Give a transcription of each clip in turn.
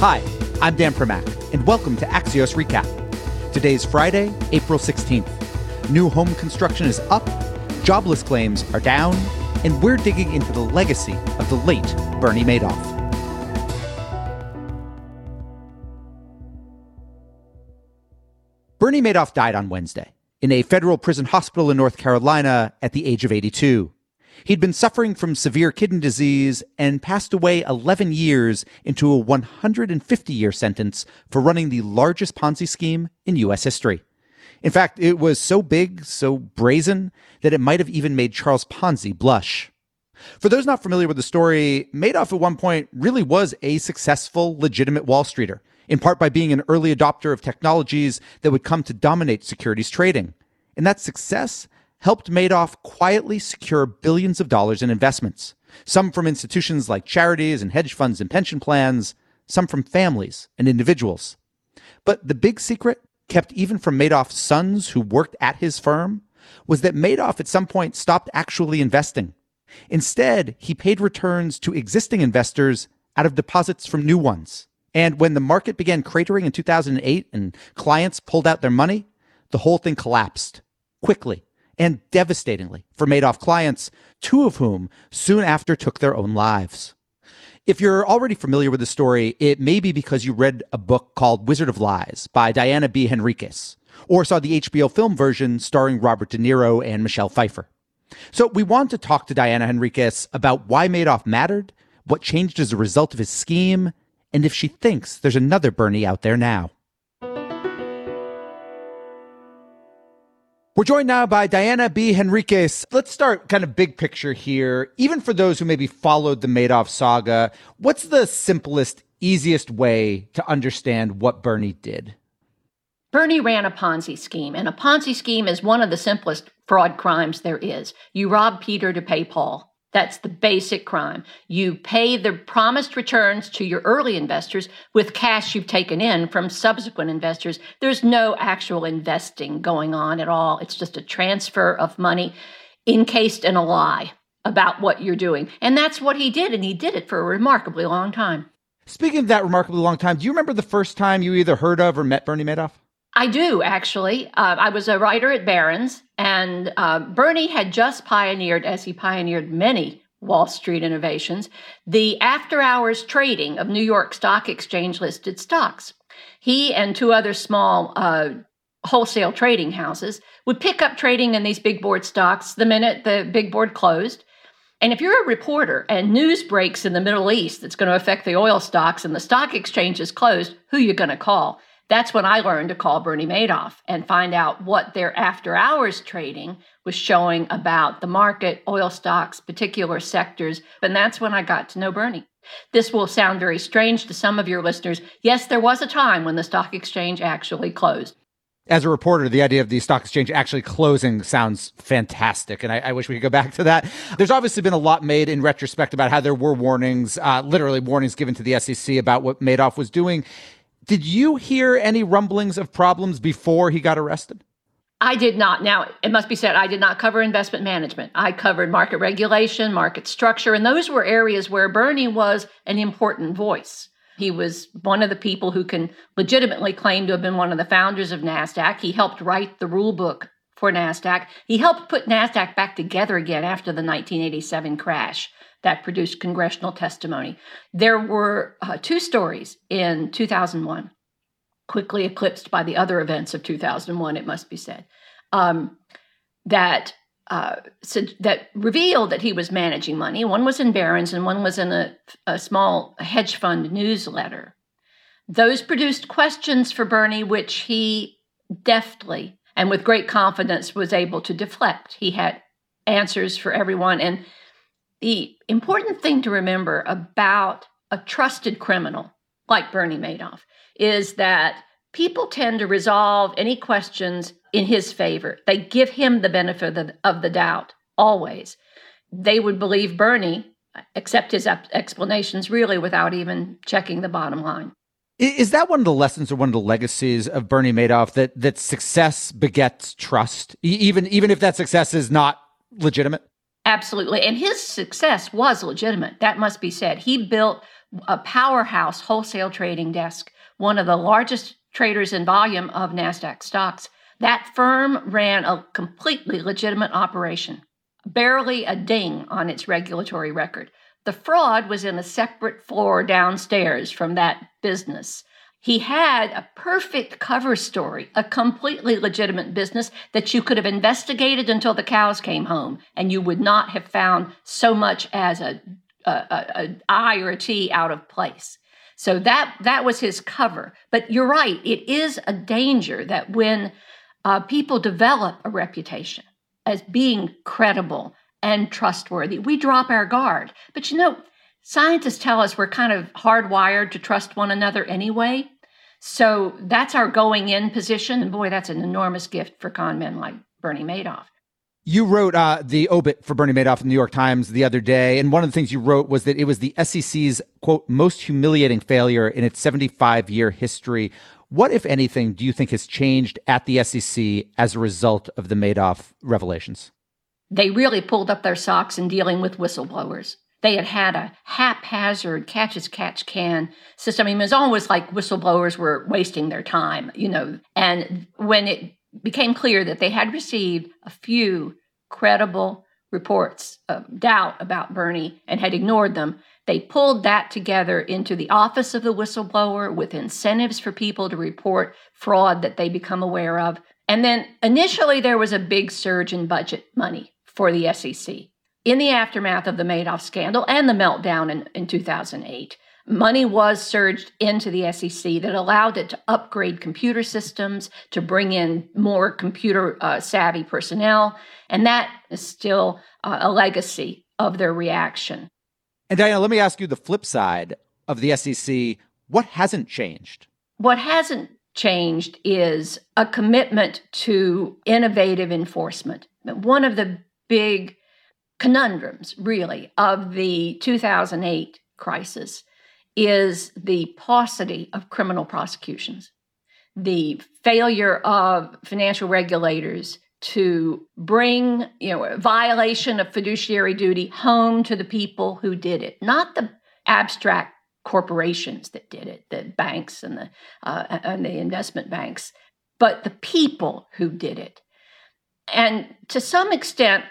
Hi, I'm Dan Primack, and welcome to Axios Recap. Today's Friday, April 16th. New home construction is up, jobless claims are down, and we're digging into the legacy of the late Bernie Madoff. Bernie Madoff died on Wednesday in a federal prison hospital in North Carolina at the age of 82. He'd been suffering from severe kidney disease and passed away 11 years into a 150 year sentence for running the largest Ponzi scheme in U.S. history. In fact, it was so big, so brazen, that it might have even made Charles Ponzi blush. For those not familiar with the story, Madoff at one point really was a successful, legitimate Wall Streeter, in part by being an early adopter of technologies that would come to dominate securities trading. And that success helped Madoff quietly secure billions of dollars in investments, some from institutions like charities and hedge funds and pension plans, some from families and individuals. But the big secret, kept even from Madoff's sons who worked at his firm, was that Madoff at some point stopped actually investing. Instead, he paid returns to existing investors out of deposits from new ones. And when the market began cratering in 2008 and clients pulled out their money, the whole thing collapsed quickly and devastatingly for Madoff clients, two of whom soon after took their own lives. If you're already familiar with the story, it may be because you read a book called Wizard of Lies by Diana B. Henriques, or saw the HBO film version starring Robert De Niro and Michelle Pfeiffer. So we want to talk to Diana Henriques about why Madoff mattered, what changed as a result of his scheme, and if she thinks there's another Bernie out there now. We're joined now by Diana B. Henriques. Let's start kind of big picture here. Even for those who maybe followed the Madoff saga, what's the simplest, easiest way to understand what Bernie did? Bernie ran a Ponzi scheme, and a Ponzi scheme is one of the simplest fraud crimes there is. You rob Peter to pay Paul. That's the basic crime. You pay the promised returns to your early investors with cash you've taken in from subsequent investors. There's no actual investing going on at all. It's just a transfer of money encased in a lie about what you're doing. And that's what he did. And he did it for a remarkably long time. Speaking of that remarkably long time, do you remember the first time you either heard of or met Bernie Madoff? I do actually. Uh, I was a writer at Barron's, and uh, Bernie had just pioneered, as he pioneered many Wall Street innovations, the after hours trading of New York Stock Exchange listed stocks. He and two other small uh, wholesale trading houses would pick up trading in these big board stocks the minute the big board closed. And if you're a reporter and news breaks in the Middle East that's going to affect the oil stocks and the stock exchange is closed, who are you going to call? That's when I learned to call Bernie Madoff and find out what their after hours trading was showing about the market, oil stocks, particular sectors. And that's when I got to know Bernie. This will sound very strange to some of your listeners. Yes, there was a time when the stock exchange actually closed. As a reporter, the idea of the stock exchange actually closing sounds fantastic. And I, I wish we could go back to that. There's obviously been a lot made in retrospect about how there were warnings, uh, literally warnings given to the SEC about what Madoff was doing. Did you hear any rumblings of problems before he got arrested? I did not. Now, it must be said, I did not cover investment management. I covered market regulation, market structure, and those were areas where Bernie was an important voice. He was one of the people who can legitimately claim to have been one of the founders of NASDAQ. He helped write the rule book for NASDAQ. He helped put NASDAQ back together again after the 1987 crash that produced congressional testimony. There were uh, two stories in 2001, quickly eclipsed by the other events of 2001, it must be said, um, that uh, that revealed that he was managing money. One was in Barron's and one was in a, a small hedge fund newsletter. Those produced questions for Bernie, which he deftly and with great confidence was able to deflect. He had answers for everyone. And the important thing to remember about a trusted criminal like Bernie Madoff is that people tend to resolve any questions in his favor. They give him the benefit of the, of the doubt always. They would believe Bernie, accept his explanations really without even checking the bottom line. Is that one of the lessons or one of the legacies of Bernie Madoff that that success begets trust, even even if that success is not legitimate? Absolutely. And his success was legitimate. That must be said. He built a powerhouse wholesale trading desk, one of the largest traders in volume of NASDAQ stocks. That firm ran a completely legitimate operation, barely a ding on its regulatory record. The fraud was in a separate floor downstairs from that business. He had a perfect cover story, a completely legitimate business that you could have investigated until the cows came home, and you would not have found so much as a, a, a, a I or a T out of place. So that that was his cover. But you're right; it is a danger that when uh, people develop a reputation as being credible and trustworthy, we drop our guard. But you know, scientists tell us we're kind of hardwired to trust one another anyway. So that's our going in position. And boy, that's an enormous gift for con men like Bernie Madoff. You wrote uh, the obit for Bernie Madoff in the New York Times the other day, and one of the things you wrote was that it was the SEC's quote most humiliating failure in its 75 year history. What, if anything, do you think has changed at the SEC as a result of the Madoff revelations? They really pulled up their socks in dealing with whistleblowers. They had had a haphazard catch as catch can system. I mean, it was always like whistleblowers were wasting their time, you know. And when it became clear that they had received a few credible reports of doubt about Bernie and had ignored them, they pulled that together into the office of the whistleblower with incentives for people to report fraud that they become aware of. And then initially there was a big surge in budget money for the SEC. In the aftermath of the Madoff scandal and the meltdown in, in 2008, money was surged into the SEC that allowed it to upgrade computer systems, to bring in more computer uh, savvy personnel. And that is still uh, a legacy of their reaction. And Diana, let me ask you the flip side of the SEC. What hasn't changed? What hasn't changed is a commitment to innovative enforcement. One of the big conundrums, really, of the 2008 crisis is the paucity of criminal prosecutions, the failure of financial regulators to bring you know violation of fiduciary duty home to the people who did it not the abstract corporations that did it the banks and the uh, and the investment banks but the people who did it. And to some extent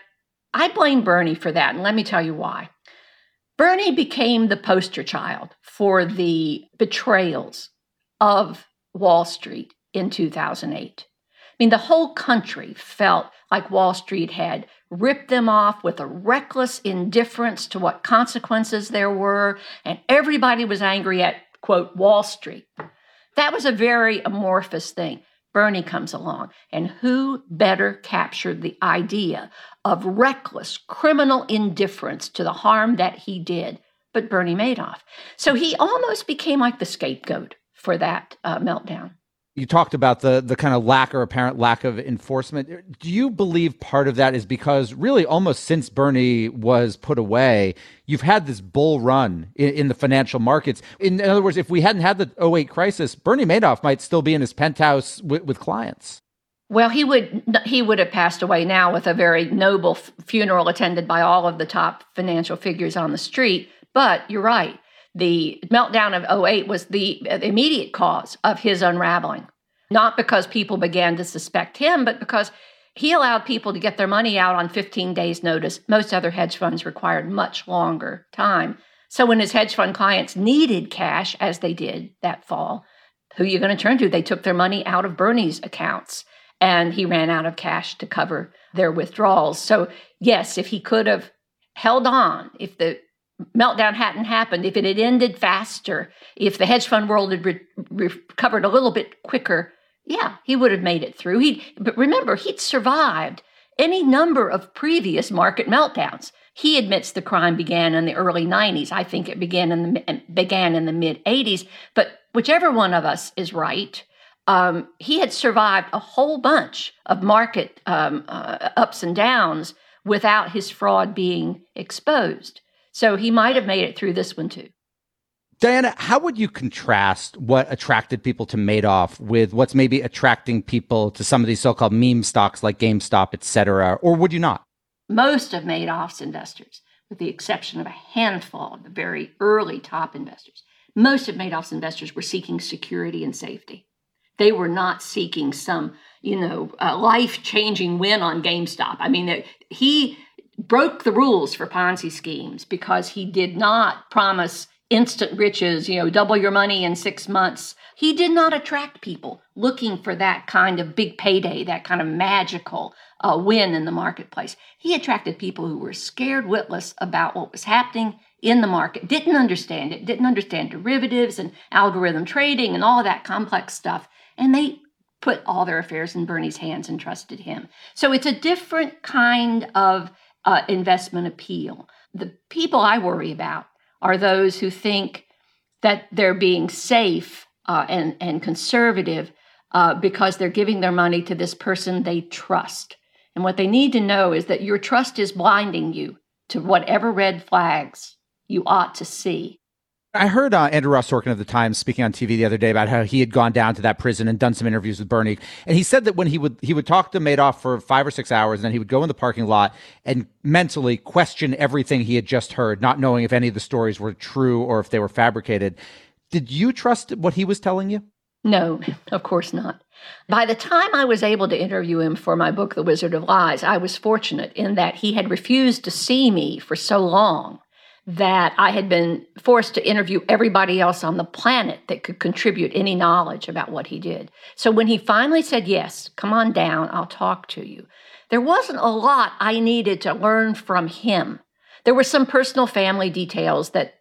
i blame bernie for that and let me tell you why Bernie became the poster child for the betrayals of Wall Street in 2008. I mean, the whole country felt like Wall Street had ripped them off with a reckless indifference to what consequences there were, and everybody was angry at, quote, Wall Street. That was a very amorphous thing. Bernie comes along, and who better captured the idea of reckless criminal indifference to the harm that he did but Bernie Madoff? So he almost became like the scapegoat for that uh, meltdown you talked about the the kind of lack or apparent lack of enforcement. Do you believe part of that is because really almost since Bernie was put away, you've had this bull run in, in the financial markets. In, in, other words, if we hadn't had the 08 crisis, Bernie Madoff might still be in his penthouse with, with clients. Well, he would he would have passed away now with a very noble funeral attended by all of the top financial figures on the street. But you're right the meltdown of 08 was the immediate cause of his unraveling. Not because people began to suspect him, but because he allowed people to get their money out on 15 days' notice. Most other hedge funds required much longer time. So when his hedge fund clients needed cash, as they did that fall, who are you going to turn to? They took their money out of Bernie's accounts and he ran out of cash to cover their withdrawals. So, yes, if he could have held on, if the meltdown hadn't happened, if it had ended faster, if the hedge fund world had re- recovered a little bit quicker, yeah, he would have made it through. He, but remember, he'd survived any number of previous market meltdowns. He admits the crime began in the early 90s. I think it began in the began in the mid 80s. But whichever one of us is right, um, he had survived a whole bunch of market um, uh, ups and downs without his fraud being exposed. So he might have made it through this one too. Diana, how would you contrast what attracted people to Madoff with what's maybe attracting people to some of these so-called meme stocks like GameStop, et cetera, or would you not? Most of Madoff's investors with the exception of a handful of the very early top investors. Most of Madoff's investors were seeking security and safety. They were not seeking some, you know, uh, life-changing win on GameStop. I mean, he broke the rules for Ponzi schemes because he did not promise instant riches, you know, double your money in six months. He did not attract people looking for that kind of big payday, that kind of magical uh, win in the marketplace. He attracted people who were scared witless about what was happening in the market, didn't understand it, didn't understand derivatives and algorithm trading and all that complex stuff. And they put all their affairs in Bernie's hands and trusted him. So it's a different kind of uh, investment appeal. The people I worry about are those who think that they're being safe uh, and, and conservative uh, because they're giving their money to this person they trust. And what they need to know is that your trust is blinding you to whatever red flags you ought to see. I heard uh, Andrew Ross Sorkin of the Times speaking on TV the other day about how he had gone down to that prison and done some interviews with Bernie, and he said that when he would he would talk to Madoff for five or six hours, and then he would go in the parking lot and mentally question everything he had just heard, not knowing if any of the stories were true or if they were fabricated. Did you trust what he was telling you? No, of course not. By the time I was able to interview him for my book, The Wizard of Lies, I was fortunate in that he had refused to see me for so long that I had been forced to interview everybody else on the planet that could contribute any knowledge about what he did. So when he finally said, Yes, come on down, I'll talk to you, there wasn't a lot I needed to learn from him. There were some personal family details that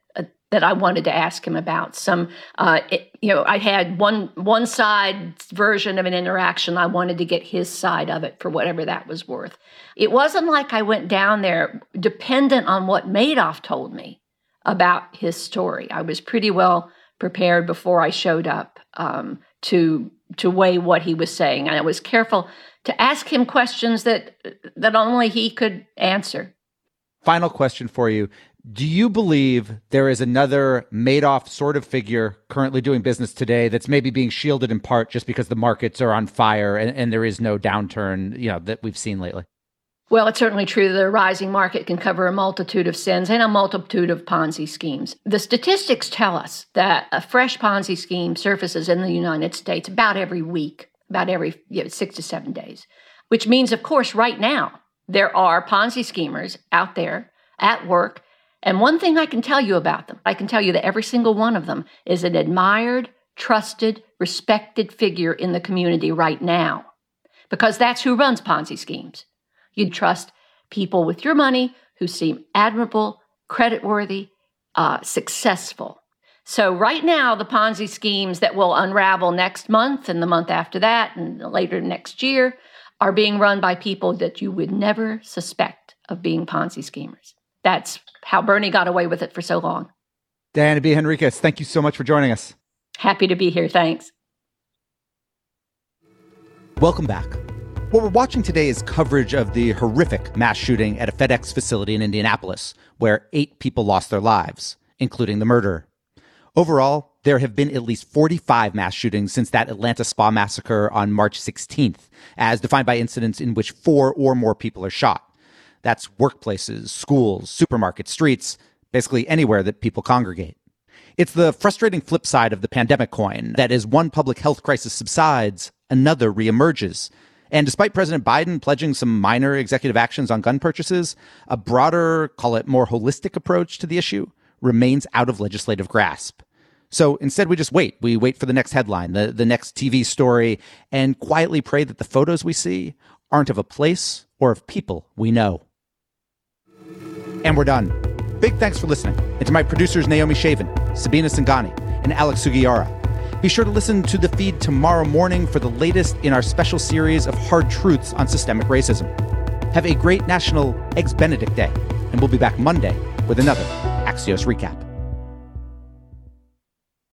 that I wanted to ask him about. Some, uh, it, you know, I had one one side version of an interaction. I wanted to get his side of it for whatever that was worth. It wasn't like I went down there dependent on what Madoff told me about his story. I was pretty well prepared before I showed up um, to to weigh what he was saying, and I was careful to ask him questions that that only he could answer. Final question for you. Do you believe there is another Madoff sort of figure currently doing business today that's maybe being shielded in part just because the markets are on fire and, and there is no downturn, you know, that we've seen lately? Well, it's certainly true that a rising market can cover a multitude of sins and a multitude of Ponzi schemes. The statistics tell us that a fresh Ponzi scheme surfaces in the United States about every week, about every you know, six to seven days, which means, of course, right now, there are Ponzi schemers out there at work and one thing I can tell you about them, I can tell you that every single one of them is an admired, trusted, respected figure in the community right now. Because that's who runs Ponzi schemes. You'd trust people with your money who seem admirable, creditworthy, uh, successful. So, right now, the Ponzi schemes that will unravel next month and the month after that and later next year are being run by people that you would never suspect of being Ponzi schemers. That's how Bernie got away with it for so long. Diana B. Henriques, thank you so much for joining us. Happy to be here. Thanks. Welcome back. What we're watching today is coverage of the horrific mass shooting at a FedEx facility in Indianapolis, where eight people lost their lives, including the murderer. Overall, there have been at least 45 mass shootings since that Atlanta spa massacre on March 16th, as defined by incidents in which four or more people are shot. That's workplaces, schools, supermarkets, streets, basically anywhere that people congregate. It's the frustrating flip side of the pandemic coin that as one public health crisis subsides, another reemerges. And despite President Biden pledging some minor executive actions on gun purchases, a broader, call it more holistic approach to the issue remains out of legislative grasp. So instead, we just wait. We wait for the next headline, the, the next TV story, and quietly pray that the photos we see aren't of a place or of people we know. And we're done. Big thanks for listening. And to my producers, Naomi Shavin, Sabina Singani, and Alex Sugiura. Be sure to listen to the feed tomorrow morning for the latest in our special series of hard truths on systemic racism. Have a great National Eggs Benedict Day, and we'll be back Monday with another Axios recap.